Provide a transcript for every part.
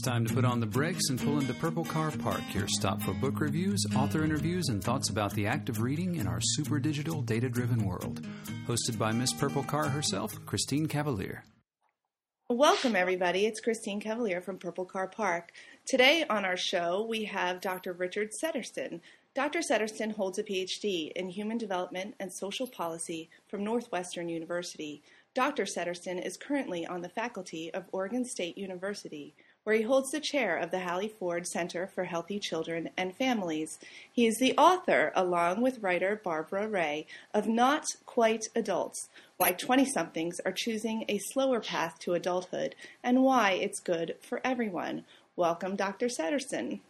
It's time to put on the brakes and pull into Purple Car Park, your stop for book reviews, author interviews, and thoughts about the act of reading in our super digital, data driven world. Hosted by Miss Purple Car herself, Christine Cavalier. Welcome, everybody. It's Christine Cavalier from Purple Car Park. Today on our show, we have Dr. Richard Settersten. Dr. Settersten holds a PhD in Human Development and Social Policy from Northwestern University. Dr. Settersten is currently on the faculty of Oregon State University where he holds the chair of the Hallie Ford Center for Healthy Children and Families. He is the author, along with writer Barbara Ray, of Not Quite Adults Why 20 somethings Are Choosing a Slower Path to Adulthood and Why It's Good for Everyone. Welcome, Dr. Settersten.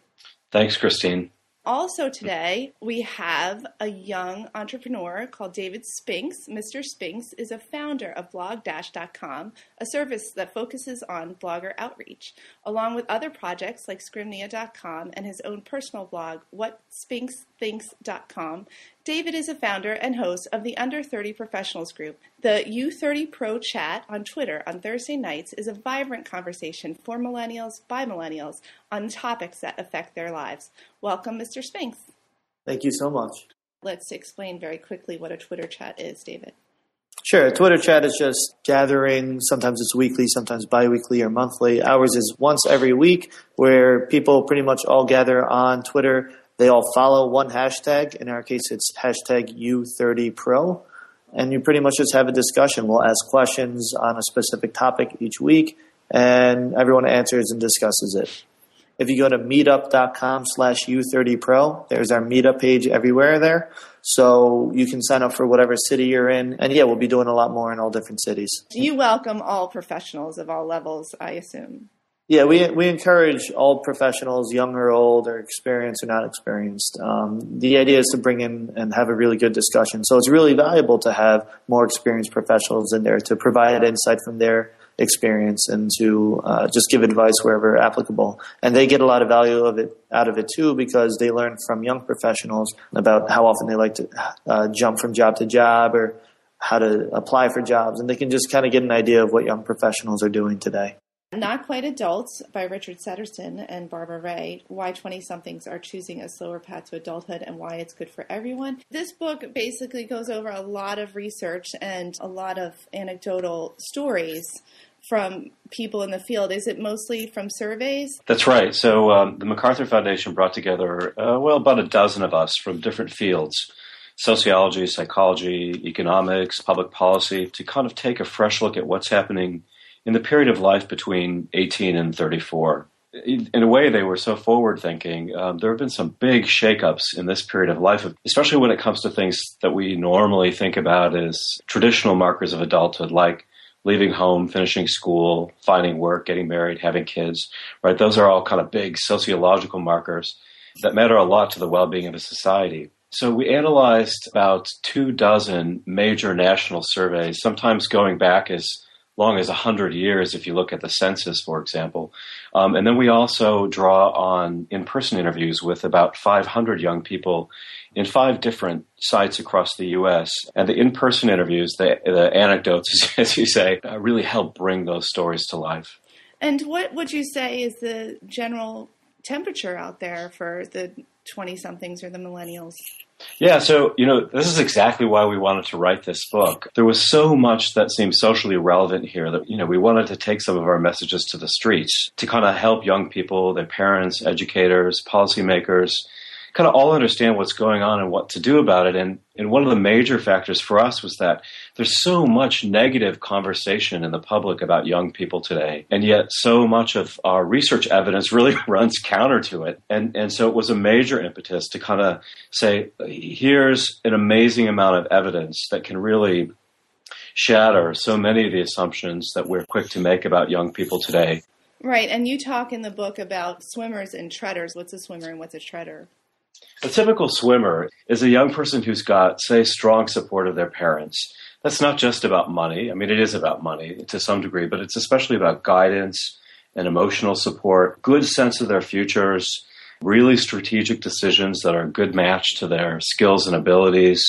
Thanks, Christine. Also, today we have a young entrepreneur called David Spinks. Mr. Spinks is a founder of blogdash.com, a service that focuses on blogger outreach, along with other projects like Scribnia.com and his own personal blog, whatspinksthinks.com. David is a founder and host of the Under 30 Professionals Group. The U30 Pro Chat on Twitter on Thursday nights is a vibrant conversation for millennials by millennials on topics that affect their lives. Welcome, Mr. Spinks. Thank you so much. Let's explain very quickly what a Twitter chat is, David. Sure. Twitter chat is just gathering. Sometimes it's weekly, sometimes biweekly or monthly. Ours is once every week where people pretty much all gather on Twitter they all follow one hashtag. In our case, it's hashtag U30Pro. And you pretty much just have a discussion. We'll ask questions on a specific topic each week, and everyone answers and discusses it. If you go to meetup.com slash U30Pro, there's our meetup page everywhere there. So you can sign up for whatever city you're in. And yeah, we'll be doing a lot more in all different cities. You welcome all professionals of all levels, I assume. Yeah, we we encourage all professionals, young or old, or experienced or not experienced. Um, the idea is to bring in and have a really good discussion. So it's really valuable to have more experienced professionals in there to provide insight from their experience and to uh, just give advice wherever applicable. And they get a lot of value of it out of it too because they learn from young professionals about how often they like to uh, jump from job to job or how to apply for jobs, and they can just kind of get an idea of what young professionals are doing today. Not Quite Adults by Richard Settersten and Barbara Ray Why 20 somethings are choosing a slower path to adulthood and why it's good for everyone. This book basically goes over a lot of research and a lot of anecdotal stories from people in the field. Is it mostly from surveys? That's right. So um, the MacArthur Foundation brought together, uh, well, about a dozen of us from different fields sociology, psychology, economics, public policy to kind of take a fresh look at what's happening in the period of life between 18 and 34. In a way, they were so forward thinking. Um, there have been some big shakeups in this period of life, especially when it comes to things that we normally think about as traditional markers of adulthood, like leaving home, finishing school, finding work, getting married, having kids, right? Those are all kind of big sociological markers that matter a lot to the well being of a society. So we analyzed about two dozen major national surveys, sometimes going back as long as 100 years if you look at the census, for example. Um, and then we also draw on in person interviews with about 500 young people in five different sites across the U.S. And the in person interviews, the, the anecdotes, as you say, uh, really help bring those stories to life. And what would you say is the general temperature out there for the 20 somethings or the millennials? Yeah, so, you know, this is exactly why we wanted to write this book. There was so much that seemed socially relevant here that, you know, we wanted to take some of our messages to the streets to kind of help young people, their parents, educators, policymakers, kind of all understand what's going on and what to do about it. And, and one of the major factors for us was that there's so much negative conversation in the public about young people today. And yet so much of our research evidence really runs counter to it. And, and so it was a major impetus to kind of say, here's an amazing amount of evidence that can really shatter so many of the assumptions that we're quick to make about young people today. Right, and you talk in the book about swimmers and treaders. What's a swimmer and what's a treader? A typical swimmer is a young person who's got, say, strong support of their parents. That's not just about money. I mean, it is about money to some degree, but it's especially about guidance and emotional support, good sense of their futures, really strategic decisions that are a good match to their skills and abilities.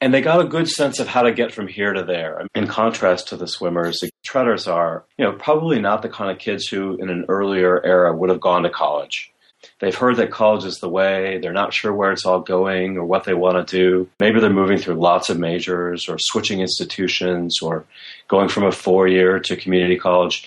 And they got a good sense of how to get from here to there. In contrast to the swimmers, the treaders are, you know, probably not the kind of kids who in an earlier era would have gone to college. They've heard that college is the way. They're not sure where it's all going or what they want to do. Maybe they're moving through lots of majors or switching institutions or going from a four year to community college.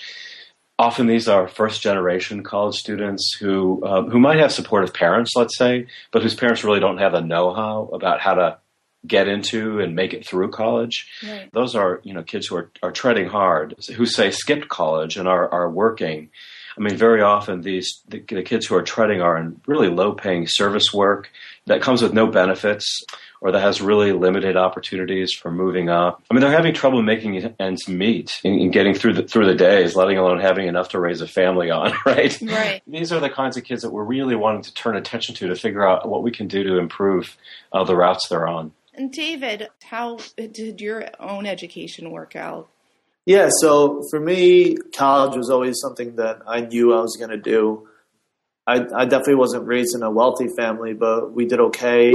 Often these are first generation college students who uh, who might have supportive parents, let's say, but whose parents really don't have the know how about how to get into and make it through college. Right. Those are you know kids who are, are treading hard, who say skipped college and are are working I mean, very often these the, the kids who are treading are in really low-paying service work that comes with no benefits or that has really limited opportunities for moving up. I mean, they're having trouble making ends meet in, in, getting through the through the days, letting alone having enough to raise a family on. Right. Right. These are the kinds of kids that we're really wanting to turn attention to to figure out what we can do to improve uh, the routes they're on. And David, how did your own education work out? Yeah, so for me, college was always something that I knew I was going to do. I, I definitely wasn't raised in a wealthy family, but we did okay.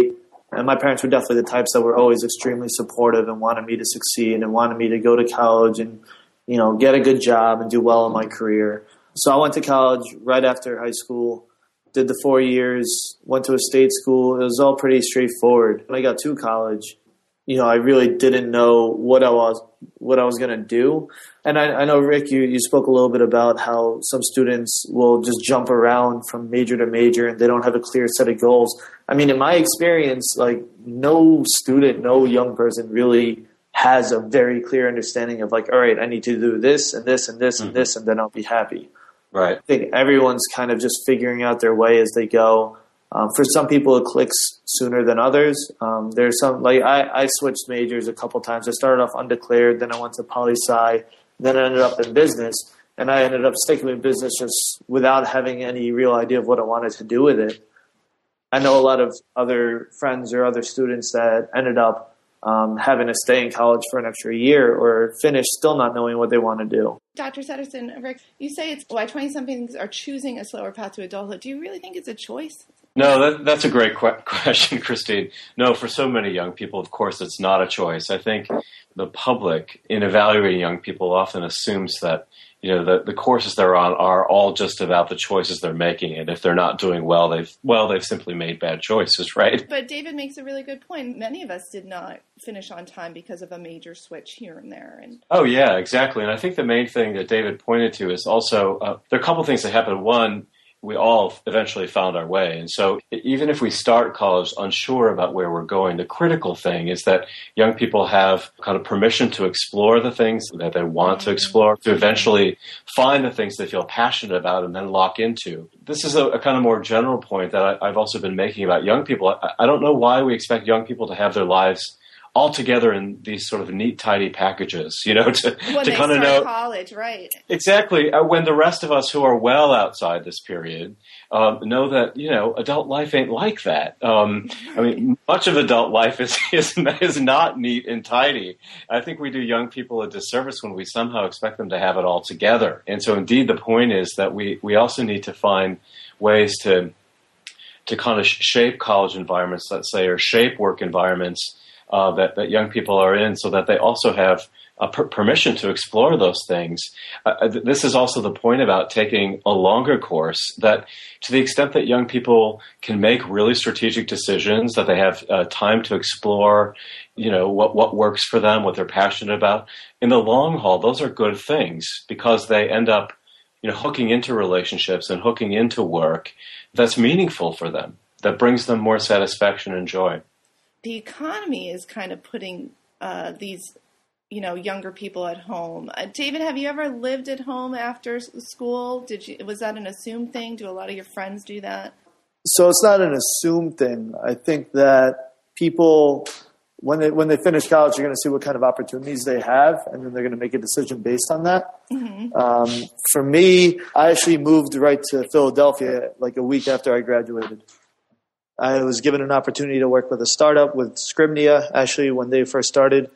And my parents were definitely the types that were always extremely supportive and wanted me to succeed and wanted me to go to college and, you know, get a good job and do well in my career. So I went to college right after high school, did the four years, went to a state school. It was all pretty straightforward. When I got to college, you know, I really didn't know what I was what I was going to do. And I, I, know Rick, you you spoke a little bit about how some students will just jump around from major to major and they don't have a clear set of goals. I mean, in my experience, like no student, no young person really has a very clear understanding of like, all right, I need to do this and this and this mm-hmm. and this, and then I'll be happy. Right. I think everyone's kind of just figuring out their way as they go. Um, for some people, it clicks sooner than others. Um, there's some like I, I switched majors a couple times. I started off undeclared, then I went to poli sci, then I ended up in business, and I ended up sticking with business just without having any real idea of what I wanted to do with it. I know a lot of other friends or other students that ended up um, having to stay in college for an extra year or finish still not knowing what they want to do. Dr. Settersten, Rick, you say it's why 20 somethings are choosing a slower path to adulthood. Do you really think it's a choice? No, that, that's a great que- question, Christine. No, for so many young people, of course, it's not a choice. I think the public, in evaluating young people, often assumes that you know the, the courses they're on are all just about the choices they're making, and if they're not doing well, they've well they've simply made bad choices, right? But David makes a really good point. Many of us did not finish on time because of a major switch here and there. And oh yeah, exactly. And I think the main thing that David pointed to is also uh, there are a couple things that happen. One we all eventually found our way. And so even if we start college unsure about where we're going, the critical thing is that young people have kind of permission to explore the things that they want to mm-hmm. explore, to eventually find the things they feel passionate about and then lock into. This is a, a kind of more general point that I, have also been making about young people. I, I don't know why we expect young people to have their lives all together in these sort of neat, tidy packages, you know, to, when to kind of know college, right? Exactly. Uh, when the rest of us who are well outside this period um, know that you know adult life ain't like that. Um, I mean, much of adult life is, is is not neat and tidy. I think we do young people a disservice when we somehow expect them to have it all together. And so, indeed, the point is that we we also need to find ways to to kind of shape college environments, let's say, or shape work environments uh, that, that young people are in so that they also have per- permission to explore those things. Uh, uh this is also the point about taking a longer course that to the extent that young people can make really strategic decisions, that they have uh, time to explore, you know, what, what works for them, what they're passionate about, in the long haul, those are good things because they end up, you know, hooking into relationships and hooking into work that's meaningful for them, that brings them more satisfaction and joy the economy is kind of putting uh, these you know younger people at home. Uh, David, have you ever lived at home after school? Did you was that an assumed thing? Do a lot of your friends do that? So it's not an assumed thing. I think that people when they when they finish college, are going to see what kind of opportunities they have, and then they're going to make a decision based on that. Mm-hmm. Um, for me, I actually moved right to Philadelphia like a week after I graduated. I was given an opportunity to work with a startup with Scribnia, actually, when they first started.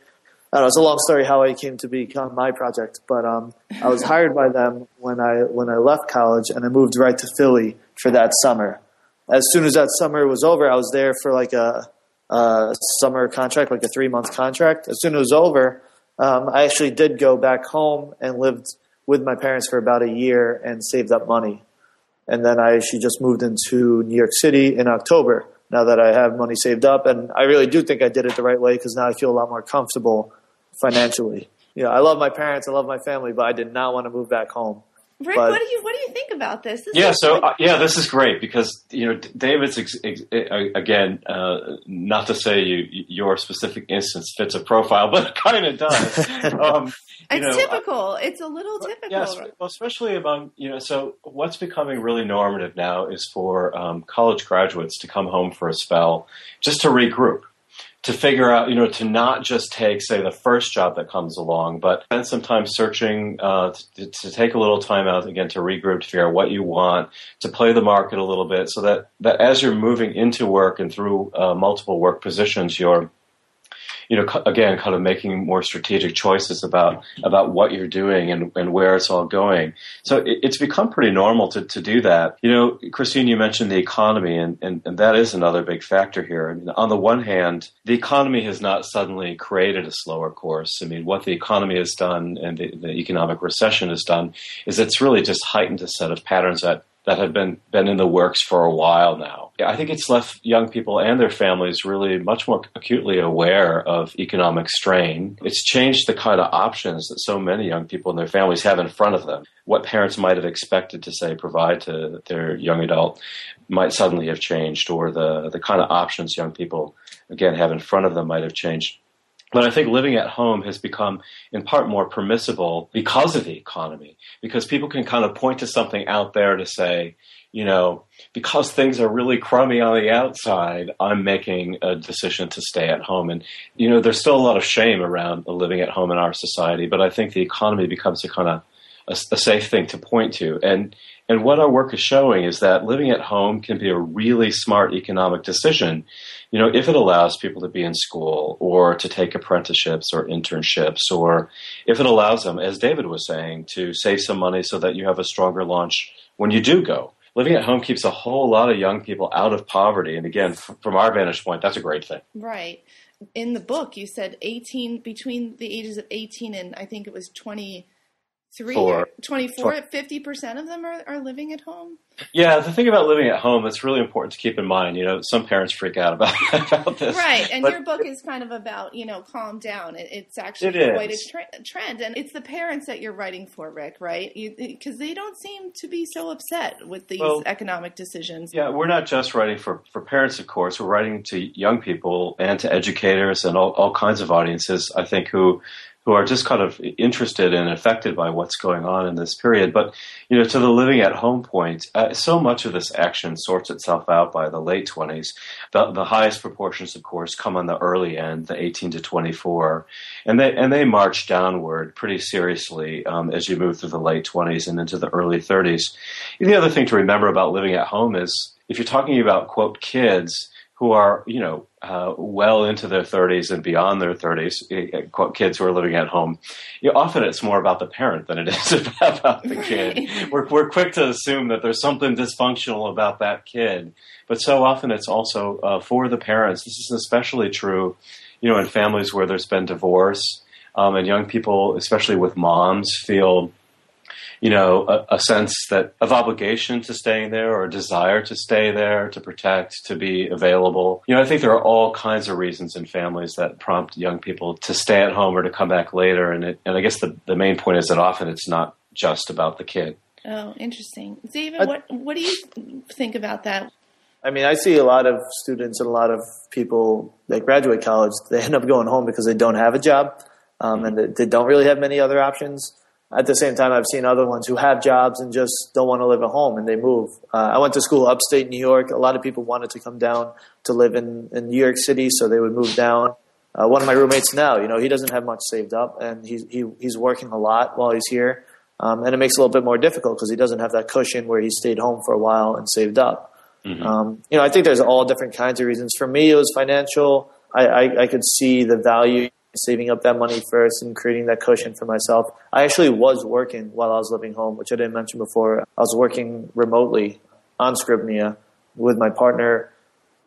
Know, it's a long story how I came to become my project, but um, I was hired by them when I when I left college, and I moved right to Philly for that summer. As soon as that summer was over, I was there for like a, a summer contract, like a three month contract. As soon as it was over, Um, I actually did go back home and lived with my parents for about a year and saved up money. And then I actually just moved into New York City in October now that I have money saved up. And I really do think I did it the right way because now I feel a lot more comfortable financially. You know, I love my parents, I love my family, but I did not want to move back home. Rick, But- what do you what do you think about this? this Yeah, so like- uh, yeah, this is great because you know David's ex- ex- uh, again, uh, not to say you your specific instance fits a profile, but it kind of does. um, you it's know, typical. it's a little typical. Yes, well, especially among you know. So what's becoming really normative now is for um, college graduates to come home for a spell, just to regroup, to figure out you know to not just take say the first job that comes along, but spend some time searching uh, to, to take a little time out again to regroup, to figure out what you want, to play the market a little bit, so that that as you're moving into work and through uh, multiple work positions, you're you know, again, kind of making more strategic choices about about what you're doing and, and where it's all going. So it, it's become pretty normal to, to do that. You know, Christine, you mentioned the economy, and, and, and that is another big factor here. I mean, on the one hand, the economy has not suddenly created a slower course. I mean, what the economy has done and the, the economic recession has done is it's really just heightened a set of patterns that that have been been in the works for a while now. I think it's left young people and their families really much more acutely aware of economic strain. It's changed the kind of options that so many young people and their families have in front of them. What parents might have expected to say provide to their young adult might suddenly have changed, or the the kind of options young people again have in front of them might have changed. But I think living at home has become, in part, more permissible because of the economy. Because people can kind of point to something out there to say, you know, because things are really crummy on the outside, I'm making a decision to stay at home. And, you know, there's still a lot of shame around living at home in our society, but I think the economy becomes a kind of a, a safe thing to point to. And and what our work is showing is that living at home can be a really smart economic decision, you know, if it allows people to be in school or to take apprenticeships or internships, or if it allows them, as David was saying, to save some money so that you have a stronger launch when you do go. Living at home keeps a whole lot of young people out of poverty. And again, from our vantage point, that's a great thing. Right. In the book, you said 18, between the ages of 18 and I think it was 23, Four. or 24, 50% of them are, are living at home. Yeah, the thing about living at home it's really important to keep in mind. You know, some parents freak out about, about this. Right. And But- your book is kind of about, you know, calm down. It, it's actually It quite a tre- trend. And it's the parents that you're writing for, Rick, right? Because they don't seem to be so upset with these Well- economic decisions. Yeah, we're not just writing for, for parents, of course. We're writing to young people and to educators and all, all kinds of audiences, I think, who who are just kind of interested and affected by what's going on in this period. But, you know, to the living at home point, uh, so much of this action sorts itself out by the late 20s. The, the highest proportions, of course, come on the early end, the 18 to 24. And they, and they march downward pretty seriously um, as you move through the late 20s and into the early 30s. And the other thing to remember about living at home is if you're talking about, quote, kids, who are, you know, uh, well into their 30s and beyond their 30s, eh, quote, kids who are living at home, you know, often it's more about the parent than it is about the kid. We're, we're quick to assume that there's something dysfunctional about that kid, but so often it's also uh, for the parents. This is especially true, you know, in families where there's been divorce, um, and young people, especially with moms, feel you know, a, a sense that of obligation to staying there or a desire to stay there, to protect, to be available. You know, I think there are all kinds of reasons in families that prompt young people to stay at home or to come back later. And it, and I guess the, the main point is that often it's not just about the kid. Oh, interesting. David, I- what, what do you think about that? I mean, I see a lot of students and a lot of people that graduate college. They end up going home because they don't have a job, um, and they, they don't really have many other options. At the same time, I've seen other ones who have jobs and just don't want to live at home, and they move. Uh, I went to school upstate New York. A lot of people wanted to come down to live in, in New York City, so they would move down. Uh, one of my roommates now, you know, he doesn't have much saved up, and he's he, he's working a lot while he's here, um, and it makes it a little bit more difficult because he doesn't have that cushion where he stayed home for a while and saved up. Um, you know, I think there's all different kinds of reasons. For me, it was financial. I, I, I could see the value saving up that money first and creating that cushion for myself. I actually was working while I was living home, which I didn't mention before. I was working remotely on Scribnia with my partner.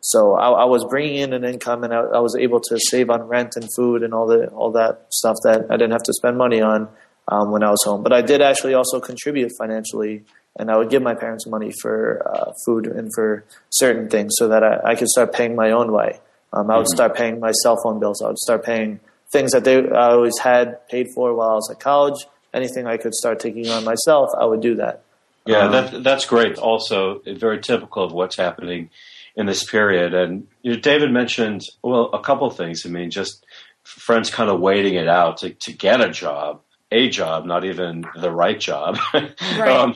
So I, I was bringing in an income, and I, I, was able to save on rent and food and all the all that stuff that I didn't have to spend money on um, when I was home. But I did actually also contribute financially, and I would give my parents money for uh, food and for certain things, so that I, I could start paying my own way. Um, I would mm-hmm. start paying my cell phone bills. I would start paying things that they I always had paid for while I was at college. Anything I could start taking on myself, I would do that. Yeah, um, that, that's great. Also, very typical of what's happening in this period. And you know, David mentioned well a couple of things. I mean, just friends kind of waiting it out to, to get a job, a job, not even the right job. Right. um,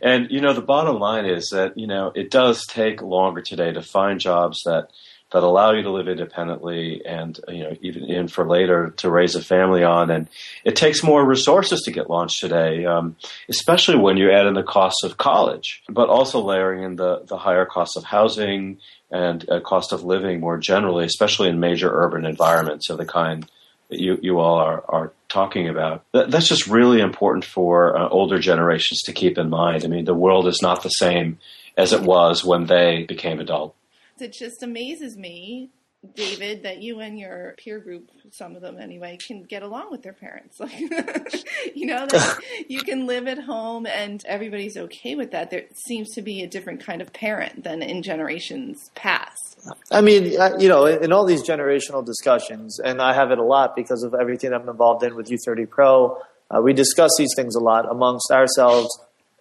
and you know, the bottom line is that you know it does take longer today to find jobs that that allow you to live independently and you know even in for later to raise a family on. And it takes more resources to get launched today um, especially when you add in the costs of college but also layering in the, the higher cost of housing and uh, cost of living more generally especially in major urban environments of the kind that you, you all are, are talking about. That, that's just really important for uh, older generations to keep in mind. I mean the world is not the same as it was when they became adult it just amazes me, David, that you and your peer group, some of them anyway, can get along with their parents. Like, you know, that you can live at home and everybody's okay with that. There seems to be a different kind of parent than in generations past. I mean, you know, in all these generational discussions, and I have it a lot because of everything I'm involved in with U30 Pro, uh, we discuss these things a lot amongst ourselves.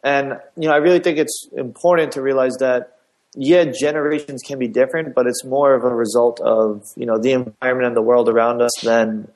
And, you know, I really think it's important to realize that yeah, generations can be different, but it's more of a result of you know the environment and the world around us than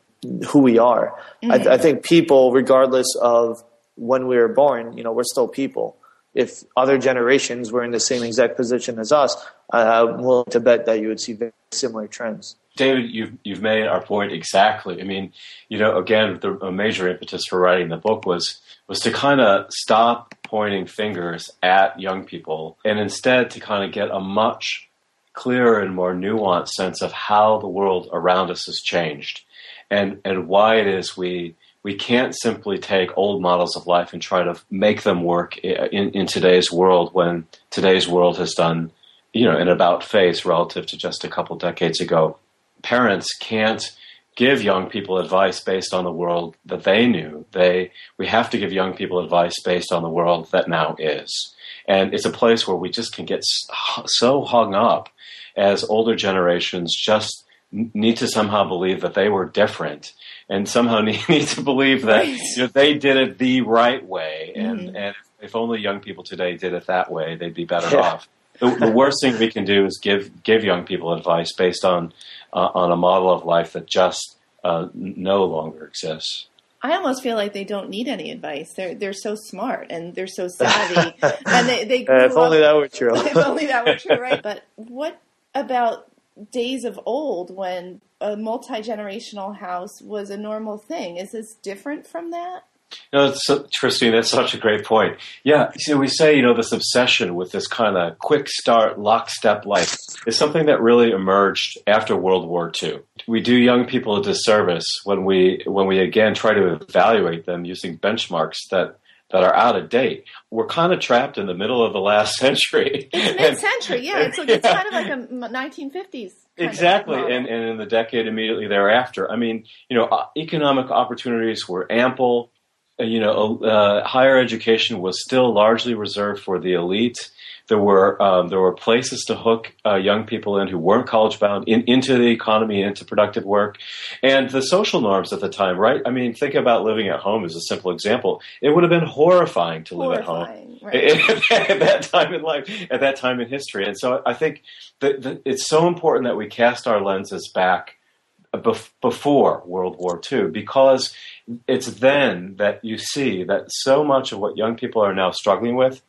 who we are. Mm-hmm. I, I, think people, regardless of when we were born, you know, we're still people. If other generations were in the same exact position as us, I'm willing to bet that you would see very similar trends. David, you've you've made our point exactly. I mean, you know, again, the, a major impetus for writing the book was was to kind of stop pointing fingers at young people and instead to kind of get a much clearer and more nuanced sense of how the world around us has changed and and why it is we we can't simply take old models of life and try to make them work in, in today's world when today's world has done you know an about face relative to just a couple decades ago parents can't give young people advice based on the world that they knew. They we have to give young people advice based on the world that now is. And it's a place where we just can get so hung up as older generations just need to somehow believe that they were different and somehow need, need to believe that right. you know, they did it the right way. And, mm-hmm. and if only young people today did it that way, they'd be better yeah. off. The, the, worst thing we can do is give give young people advice based on uh, on a model of life that just uh, no longer exists. I almost feel like they don't need any advice. They're they're so smart and they're so savvy, and they they. Uh, if only that were true. if only that were true, right? But what about days of old when a multi generational house was a normal thing? Is this different from that? No, so, Christine, that's such a great point. Yeah, so we say, you know, this obsession with this kind of quick start, lockstep life is something that really emerged after World War II. We do young people a disservice when we when we again try to evaluate them using benchmarks that that are out of date. We're kind of trapped in the middle of the last century. It's mid-century, yeah. It's, like, it's yeah. kind of like a 1950s. Exactly, and, and in the decade immediately thereafter. I mean, you know, uh, economic opportunities were ample uh, you know, uh, higher education was still largely reserved for the elite. There were um, there were places to hook uh, young people in who weren't college bound in, into the economy, into productive work, and the social norms at the time. Right? I mean, think about living at home as a simple example. It would have been horrifying to live at home right. at that time in life, at that time in history. And so I think that, it's so important that we cast our lenses back before World War II because it's then that you see that so much of what young people are now struggling with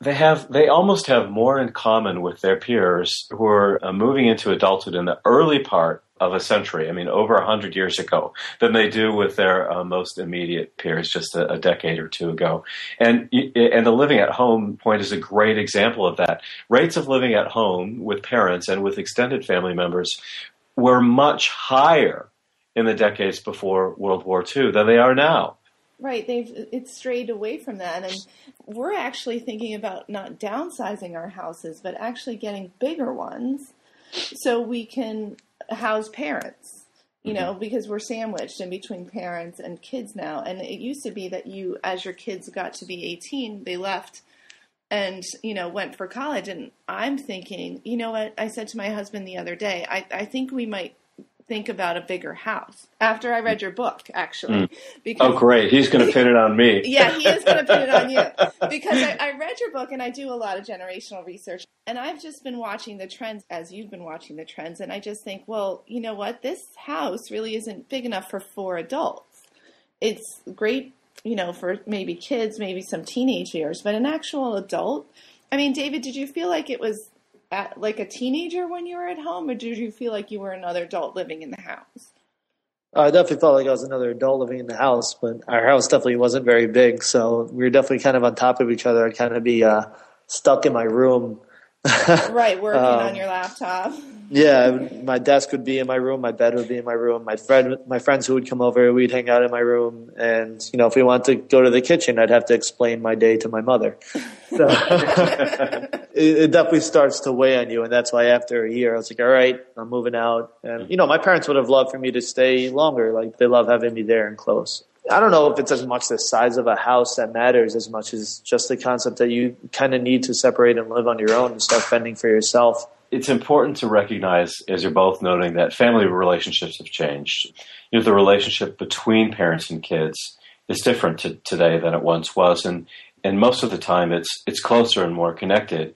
they have they almost have more in common with their peers who are uh, moving into adulthood in the early part of a century, I mean, over a hundred years ago, than they do with their uh, most immediate peers just a, a, decade or two ago. And and the living at home point is a great example of that. Rates of living at home with parents and with extended family members were much higher in the decades before World War II than they are now. right they've it's strayed away from that and we're actually thinking about not downsizing our houses but actually getting bigger ones so we can house parents you know mm-hmm. because we're sandwiched in between parents and kids now. And it used to be that you as your kids got to be 18 they left and you know went for college. And i'm thinking you know what? I said to my husband the other day i, I think we might think about a bigger house after I read your book, actually. Mm. Because, oh, great. He's going to pin it on me. yeah, he is going to pin it on you. Because I, I, read your book and I do a lot of generational research. And I've just been watching the trends as you've been watching the trends. And I just think, well, you know what? This house really isn't big enough for four adults. It's great, you know, for maybe kids, maybe some teenage years, but an actual adult. I mean, David, did you feel like it was at, like a teenager when you were at home, or did you feel like you were another adult living in the house? I definitely felt like I was another adult living in the house, but our house definitely wasn't very big, so we were definitely kind of on top of each other. I'd kind of be uh, stuck in my room. Right, working um, on your laptop yeah, my desk would be in my room, my bed would be in my room. My friend, my friends who would come over, we'd hang out in my room, and you know, if we wanted to go to the kitchen, I'd have to explain my day to my mother. So it, it, definitely starts to weigh on you, and that's why after a year, I was like, all right, I'm moving out. And you know, my parents would have loved for me to stay longer. Like they love having me there and close. I don't know if it's as much the size of a house that matters as much as just the concept that you kind of need to separate and live on your own and start fending for yourself it's important to recognize, as you're both noting, that family relationships have changed. You know, the relationship between parents and kids is different to, today than it once was, and and most of the time it's it's closer and more connected.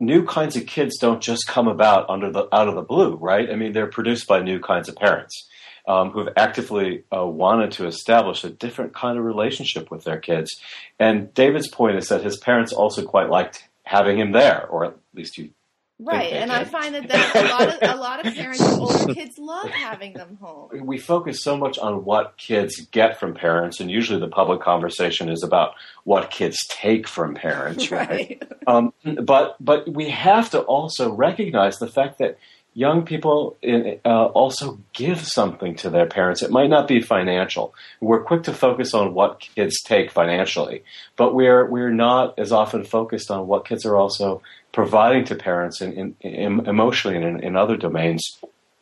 New kinds of kids don't just come about under the out of the blue, right? I mean, they're produced by new kinds of parents um, who have actively uh, wanted to establish a different kind of relationship with their kids. And David's point is that his parents also quite liked having him there, or at least he Right, and I find that, that a lot of a lot of parents of older kids love having them home. We focus so much on what kids get from parents, and usually the public conversation is about what kids take from parents, right? right. Um, but but we have to also recognize the fact that young people uh, also give something to their parents. It might not be financial. We're quick to focus on what kids take financially, but we're we're not as often focused on what kids are also providing to parents in, in, in emotionally and in, in other domains.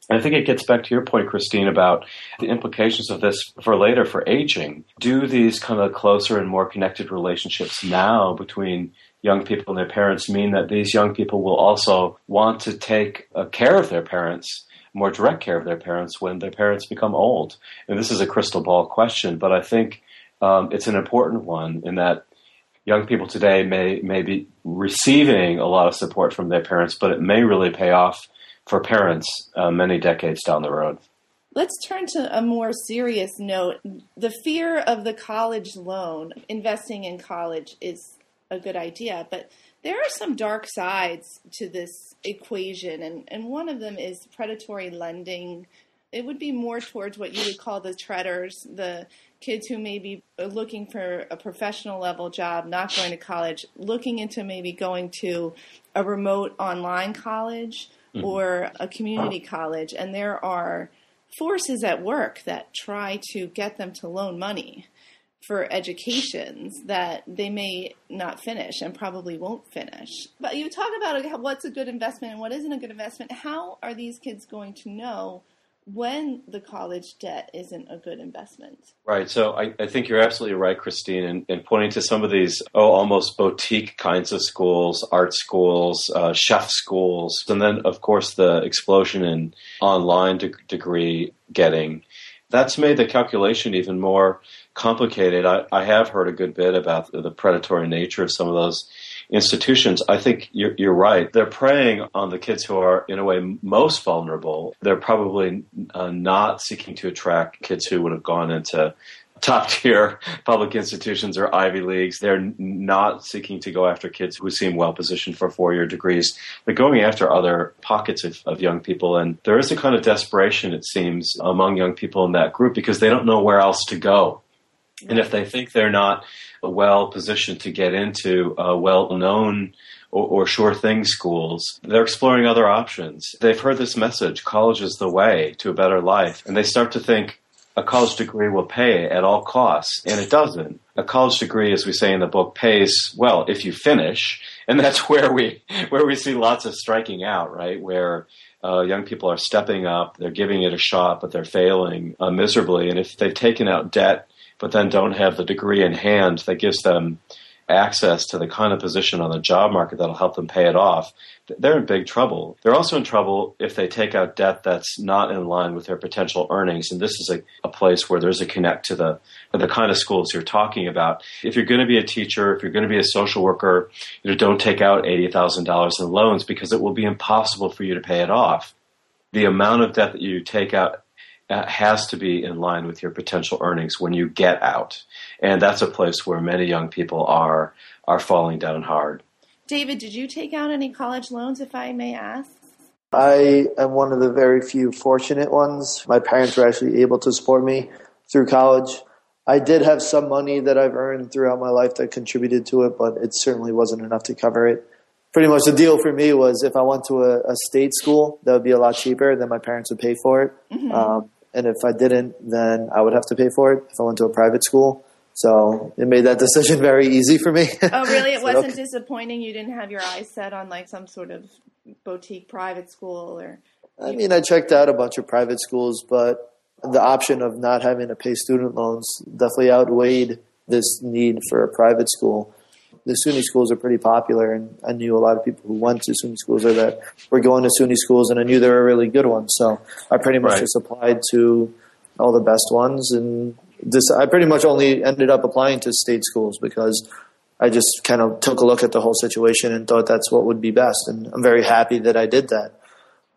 And I think it gets back to your point, Christine, about the implications of this for later for aging. Do these kind of closer and more connected relationships now between young people and their parents mean that these young people will also want to take uh, care of their parents, more direct care of their parents when their parents become old? And this is a crystal ball question, but I think um, it's an important one in that young people today may may be receiving a lot of support from their parents, but it may really pay off for parents uh, many decades down the road. Let's turn to a more serious note. The fear of the college loan, investing in college is a good idea, but there are some dark sides to this equation, and, and one of them is predatory lending. It would be more towards what you would call the treaders, the kids who may be looking for a professional level job, not going to college, looking into maybe going to a remote online college mm-hmm. or a community college. And there are forces at work that try to get them to loan money for educations that they may not finish and probably won't finish. But you talk about what's a good investment and what isn't a good investment. How are these kids going to know when the college debt isn't a good investment. Right. So I, I think you're absolutely right, Christine, in, in, pointing to some of these, oh, almost boutique kinds of schools, art schools, uh, chef schools, and then, of course, the explosion in online de- degree getting. That's made the calculation even more complicated. I, I have heard a good bit about the, the predatory nature of some of those institutions, I think you're, you're, right. They're preying on the kids who are, in a way, most vulnerable. They're probably uh, not seeking to attract kids who would have gone into top tier public institutions or Ivy Leagues. They're not seeking to go after kids who seem well positioned for four year degrees. They're going after other pockets of, of young people. And there is a kind of desperation, it seems, among young people in that group because they don't know where else to go. And if they think they're not well positioned to get into uh, well known or, or, sure thing schools. They're exploring other options. They've heard this message college is the way to a better life. And they start to think, a college degree will pay at all costs, and it doesn't. A college degree, as we say in the book, pays well if you finish, and that's where we where we see lots of striking out, right? Where uh, young people are stepping up, they're giving it a shot, but they're failing uh, miserably, and if they've taken out debt but then don't have the degree in hand that gives them access to the kind of position on the job market that'll help them pay it off, they're in big trouble. They're also in trouble if they take out debt that's not in line with their potential earnings. And this is a, a place where there's a connect to the the kind of schools you're talking about. If you're going to be a teacher, if you're going to be a social worker, you know, don't take out eighty thousand dollars in loans because it will be impossible for you to pay it off. The amount of debt that you take out has to be in line with your potential earnings when you get out, and that's a place where many young people are are falling down hard. David, did you take out any college loans, if I may ask? I am one of the very few fortunate ones. My parents were actually able to support me through college. I did have some money that I've earned throughout my life that contributed to it, but it certainly wasn't enough to cover it. Pretty much the deal for me was if I went to a, a state school, that would be a lot cheaper, then my parents would pay for it. Mm-hmm. Um, and if I didn't, then I would have to pay for it if I went to a private school. So it made that decision very easy for me. Oh, really? It wasn't okay. disappointing. You didn't have your eyes set on like some sort of boutique private school, or. I mean, I checked out a bunch of private schools, but the option of not having to pay student loans definitely outweighed this need for a private school. The SUNY schools are pretty popular, and I knew a lot of people who went to SUNY schools or that were going to SUNY schools, and I knew they were really good ones. So I pretty much right. just applied to all the best ones and this I pretty much only ended up applying to state schools because I just kind of took a look at the whole situation and thought that's what would be best, and I'm very happy that I did that.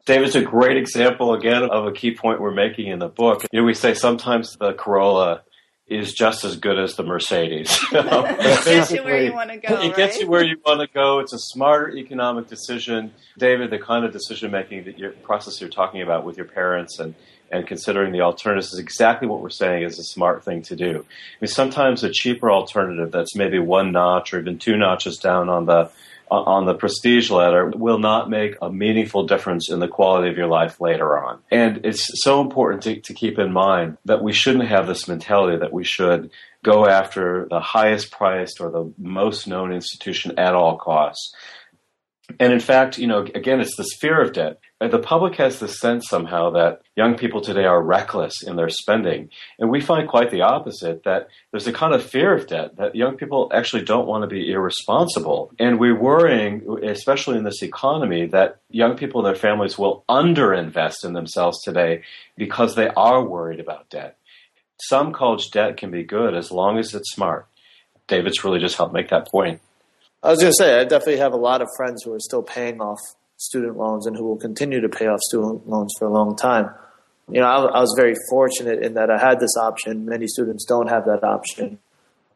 David's a great example again of a key point we're making in the book. You know, we say sometimes the Corolla is just as good as the Mercedes. it gets you where you want to go. It right? gets you where you want to go. It's a smarter economic decision. David, the kind of decision making that your process you're talking about with your parents and and considering the alternatives is exactly what we're saying is a smart thing to do. I mean, sometimes a cheaper alternative that's maybe one notch or even two notches down on the on the prestige ladder will not make a meaningful difference in the quality of your life later on. And it's so important to, to keep in mind that we shouldn't have this mentality that we should go after the highest priced or the most known institution at all costs. And in fact, you know, again, it's this fear of debt. The public has the sense somehow that young people today are reckless in their spending. And we find quite the opposite that there's a kind of fear of debt that young people actually don't want to be irresponsible. And we're worrying, especially in this economy, that young people and their families will underinvest in themselves today because they are worried about debt. Some college debt can be good as long as it's smart. David's really just helped make that point. I was going to say, I definitely have a lot of friends who are still paying off student loans and who will continue to pay off student loans for a long time. You know, I, I was very fortunate in that I had this option. Many students don't have that option.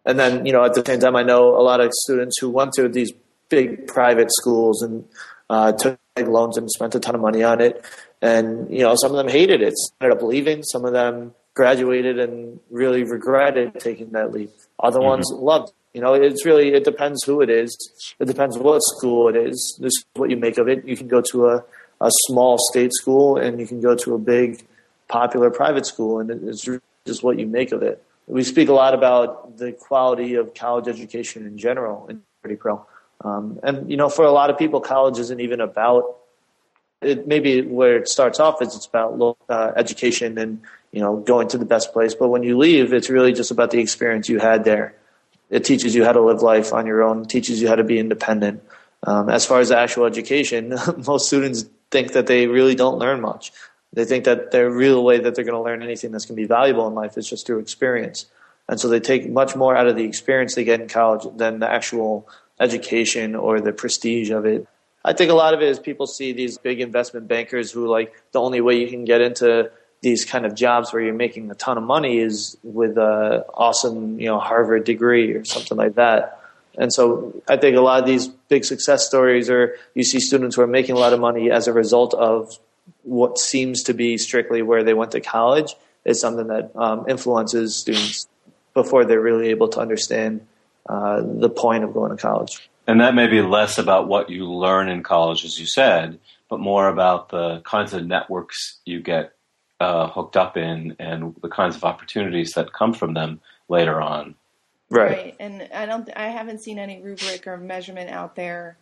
And then, you know, at the same time, I know a lot of students who went to these big private schools and uh, took loans and spent a ton of money on it. And, you know, some of them hated it, ended up leaving. Some of them graduated and really regretted taking that leap. Other mm-hmm. ones loved you know, it's really it depends who it is. It depends what school it is. This is what you make of it. You can go to a, a small state school and you can go to a big popular private school, and it's just what you make of it. We speak a lot about the quality of college education in general in U30 Pro, um, and you know, for a lot of people, college isn't even about. It maybe where it starts off is it's about uh, education and you know going to the best place, but when you leave, it's really just about the experience you had there it teaches you how to live life on your own, teaches you how to be independent. Um, as far as the actual education, most students think that they really don't learn much. They think that the real way that they're going to learn anything that's going to be valuable in life is just through experience. And so they take much more out of the experience they get in college than the actual education or the prestige of it. I think a lot of it is people see these big investment bankers who like the only way you can get into these kind of jobs where you're making a ton of money is with a awesome, you know, Harvard degree or something like that. And so I think a lot of these big success stories are you see students who are making a lot of money as a result of what seems to be strictly where they went to college is something that um, influences students before they're really able to understand uh, the point of going to college. And that may be less about what you learn in college, as you said, but more about the kinds of networks you get uh, hooked up in and the kinds of opportunities that come from them later on. Right. Right. And I don't I haven't seen any rubric or measurement out there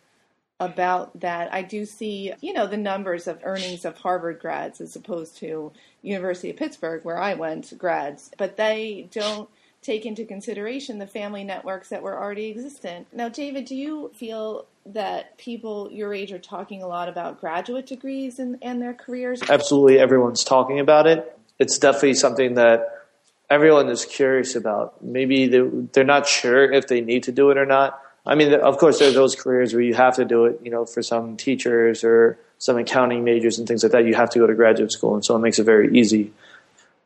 about that. I do see, you know, the numbers of earnings of Harvard grads as opposed to University of Pittsburgh where I went grads, but they don't take into consideration the family networks that were already existent. Now, David, do you feel that people your age are talking a lot about graduate degrees and, and their careers? Absolutely, everyone's talking about it. It's definitely something that everyone is curious about. Maybe they're not sure if they need to do it or not. I mean, of course, there are those careers where you have to do it. You know, for some teachers or some accounting majors and things like that, you have to go to graduate school, and so it makes it very easy.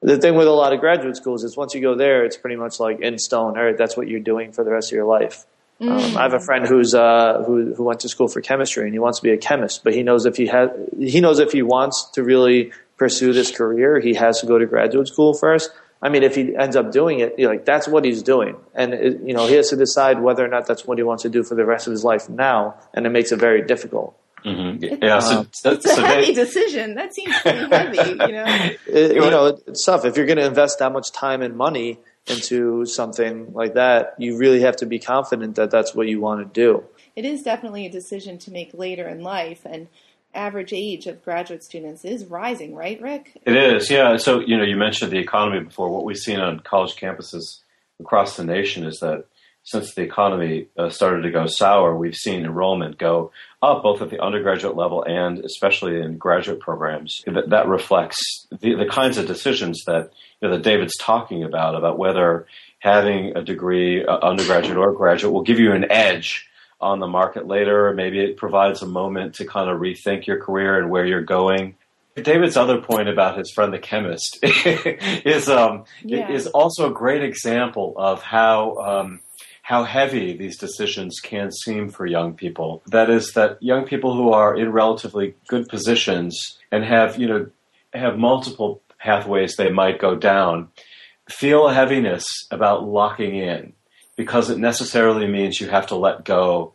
The thing with a lot of graduate schools is once you go there, it's pretty much like in stone. All right, that's what you're doing for the rest of your life. Um, I have a friend who's uh, who who went to school for chemistry and he wants to be a chemist, but he knows if he has he knows if he wants to really pursue this career, he has to go to graduate school first. I mean, if he ends up doing it, you know, like that's what he's doing, and it, you know he has to decide whether or not that's what he wants to do for the rest of his life now, and it makes it very difficult. Mm-hmm. Yeah, so, Um, so, It's a so heavy they, decision. That seems pretty heavy, you know. It, you know, it's tough if you're going to invest that much time and money into something like that. You really have to be confident that that's what you want to do. It is definitely a decision to make later in life, and average age of graduate students is rising, right, Rick? It is, yeah. So, you know, you mentioned the economy before. What we've seen on college campuses across the nation is that since the economy uh, started to go sour, we've seen enrollment go up both at the undergraduate level and especially in graduate programs. That, that reflects the, the kinds of decisions that, you know, that David's talking about, about whether having a degree, uh, undergraduate or graduate, will give you an edge on the market later. Maybe it provides a moment to kind of rethink your career and where you're going. David's other point about his friend the chemist is um, Yeah. is also a great example of how um, how heavy these decisions can seem for young people. That is, that young people who are in relatively good positions and have you know have multiple pathways they might go down feel a heaviness about locking in because it necessarily means you have to let go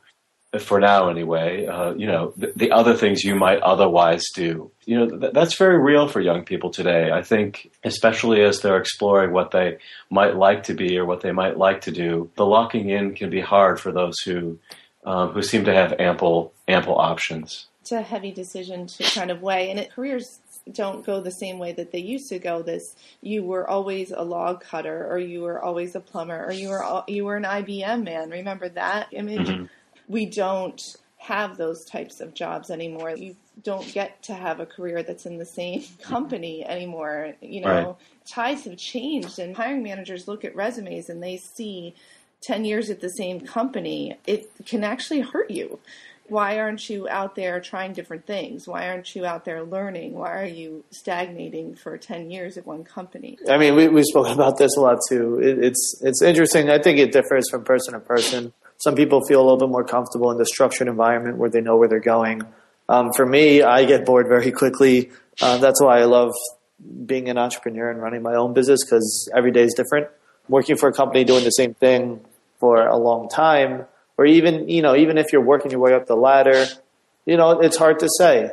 for now anyway uh, you know the, the other things you might otherwise do you know th- that's very real for young people today i think especially as they're exploring what they might like to be or what they might like to do the locking in can be hard for those who um, who seem to have ample ample options It's a heavy decision to kind of weigh, and it, careers don't go the same way that they used to go. This you were always a log cutter, or you were always a plumber, or you were you were an IBM man. Remember that image? Mhm. We don't have those types of jobs anymore. You don't get to have a career that's in the same company anymore. You know, Right. tides have changed, and hiring managers look at resumes and they see 10 years at the same company. It can actually hurt you. Why aren't you out there trying different things? Why aren't you out there learning? Why are you stagnating for 10 years at one company? I mean, we we spoke about this a lot too. It, it's it's interesting. I think it differs from person to person. Some people feel a little bit more comfortable in the structured environment where they know where they're going. Um, for me, I get bored very quickly. Uh, that's why I love being an entrepreneur and running my own business because every day is different. Working for a company doing the same thing for a long time, or even you know, even if you're working your way up the ladder, you know, it's hard to say.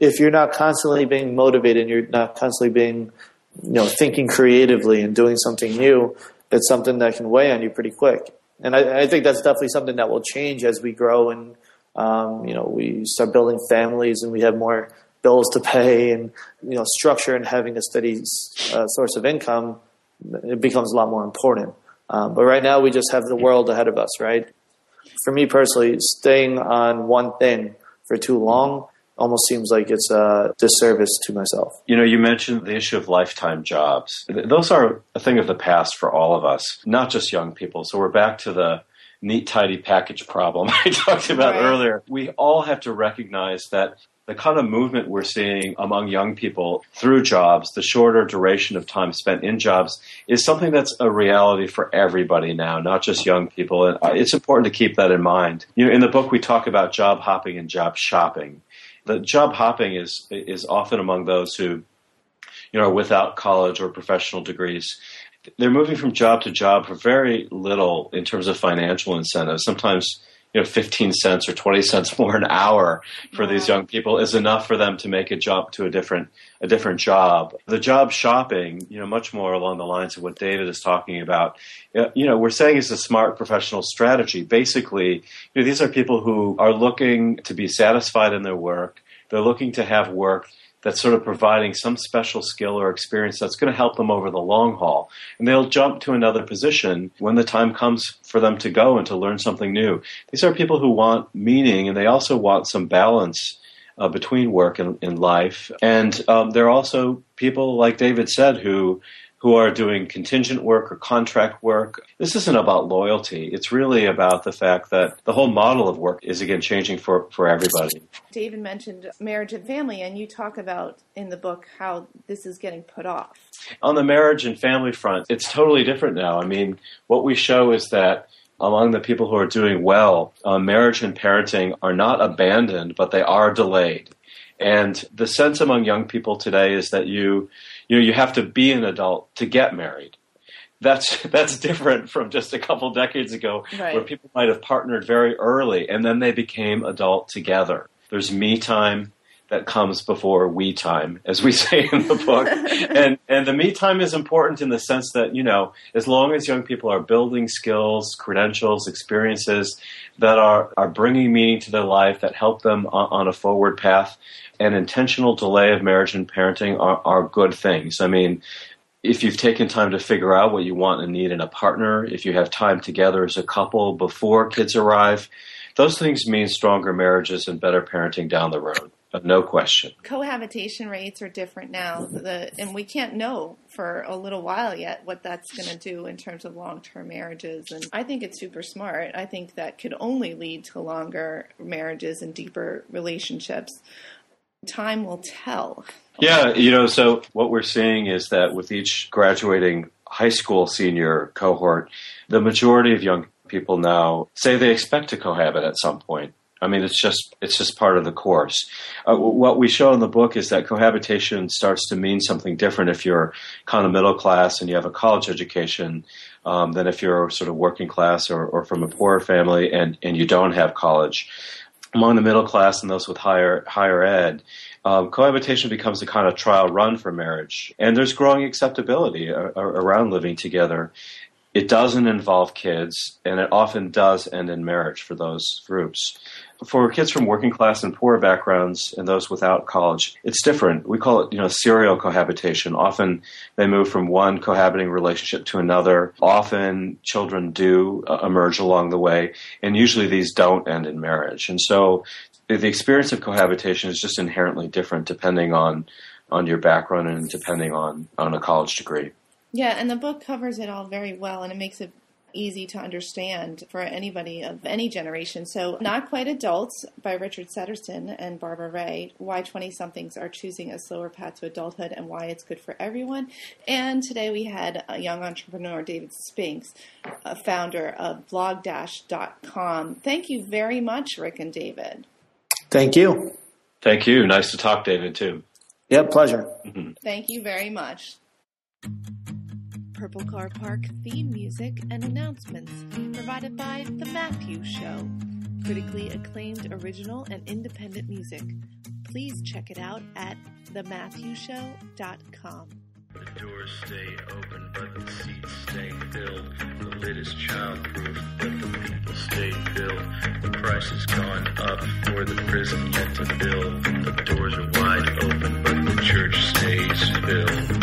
If you're not constantly being motivated, and you're not constantly being you know, thinking creatively and doing something new, it's something that can weigh on you pretty quick. And I, I think that's definitely something that will change as we grow and, um, you know, we start building families and we have more bills to pay and, you know, structure and having a steady uh, source of income, it becomes a lot more important. Um, but right now we just have the world ahead of us, right? For me personally, staying on one thing for too long almost seems like it's a disservice to myself. You know, you mentioned the issue of lifetime jobs. Those are a thing of the past for all of us, not just young people. So we're back to the neat, tidy package problem I talked about Right. earlier. We all have to recognize that the kind of movement we're seeing among young people through jobs, the shorter duration of time spent in jobs, is something that's a reality for everybody now, not just young people. And uh, it's important to keep that in mind. You know, in the book, we talk about job hopping and job shopping. The job hopping is is often among those who you know, are without college or professional degrees. They're moving from job to job for very little in terms of financial incentives. Sometimes, you know 15 cents or 20 cents more an hour for wow. these young people is enough for them to make a jump to a different a different job. The job shopping, you know, much more along the lines of what David is talking about. Uh, you know, we're saying it's a smart professional strategy. Basically, you know, these are people who are looking to be satisfied in their work. They're looking to have work that's sort of providing some special skill or experience that's going to help them over the long haul. And they'll jump to another position when the time comes for them to go and to learn something new. These are people who want meaning and they also want some balance uh, between work and, and life. And um, there are also people, like David said, who who are doing contingent work or contract work. This isn't about loyalty. It's really about the fact that the whole model of work is again changing for, for everybody. David mentioned marriage and family, and you talk about in the book how this is getting put off. On the marriage and family front, it's totally different now. I mean, what we show is that among the people who are doing well, uh, marriage and parenting are not abandoned, but they are delayed. And the sense among young people today is that you, you know, you have to be an adult to get married. That's that's different from just a couple decades ago, right. where people might have partnered very early and then they became adult together. There's me time, that comes before we time, as we say in the book. and and the me time is important in the sense that you know, as long as young people are building skills, credentials, experiences that are are bringing meaning to their life, that help them on, on a forward path, an intentional delay of marriage and parenting are, are good things. I mean. If you've taken time to figure out what you want and need in a partner, if you have time together as a couple before kids arrive, those things mean stronger marriages and better parenting down the road no question. Cohabitation rates are different now, the, and we can't know for a little while yet what that's going to do in terms of long term marriages. And I think it's super smart. I think that could only lead to longer marriages and deeper relationships. Time will tell. Yeah, you know, so what we're seeing is that with each graduating high school senior cohort, the majority of young people now say they expect to cohabit at some point. I mean, it's just it's just part of the course. Uh, what we show in the book is that cohabitation starts to mean something different if you're kind of middle class and you have a college education um, than if you're sort of working class or, or from a poorer family and, and you don't have college. Among the middle class and those with higher higher ed, um, cohabitation becomes a kind of trial run for marriage, and there's growing acceptability a, a, around living together. It doesn't involve kids, and it often does end in marriage for those groups for kids from working class and poor backgrounds and those without college, it's different. We call it, you know, serial cohabitation. Often they move from one cohabiting relationship to another. Often children do uh, emerge along the way, and usually these don't end in marriage. And so the experience of cohabitation is just inherently different depending on on your background and depending on on a college degree. Yeah, and the book covers it all very well, and it makes it easy to understand for anybody of any generation. So, Not Quite Adults by Richard Settersten and Barbara Ray Why 20 somethings are choosing a slower path to adulthood and why it's good for everyone. And today we had a young entrepreneur, David Spinks, a founder of blogdash.com. Thank you very much, Rick and David. Thank you. Thank you. Nice to talk, David, too. Yeah, pleasure. Mm-hmm. Thank you very much. Purple Car Park theme music and announcements provided by The Matthew Show, critically acclaimed original and independent music. Please check it out at thematthewshow.com. The doors stay open, but the seats stay filled. The lid is childproof, but the people stay filled. The price has gone up for the prison yet to build. The doors are wide open, but the church stays filled.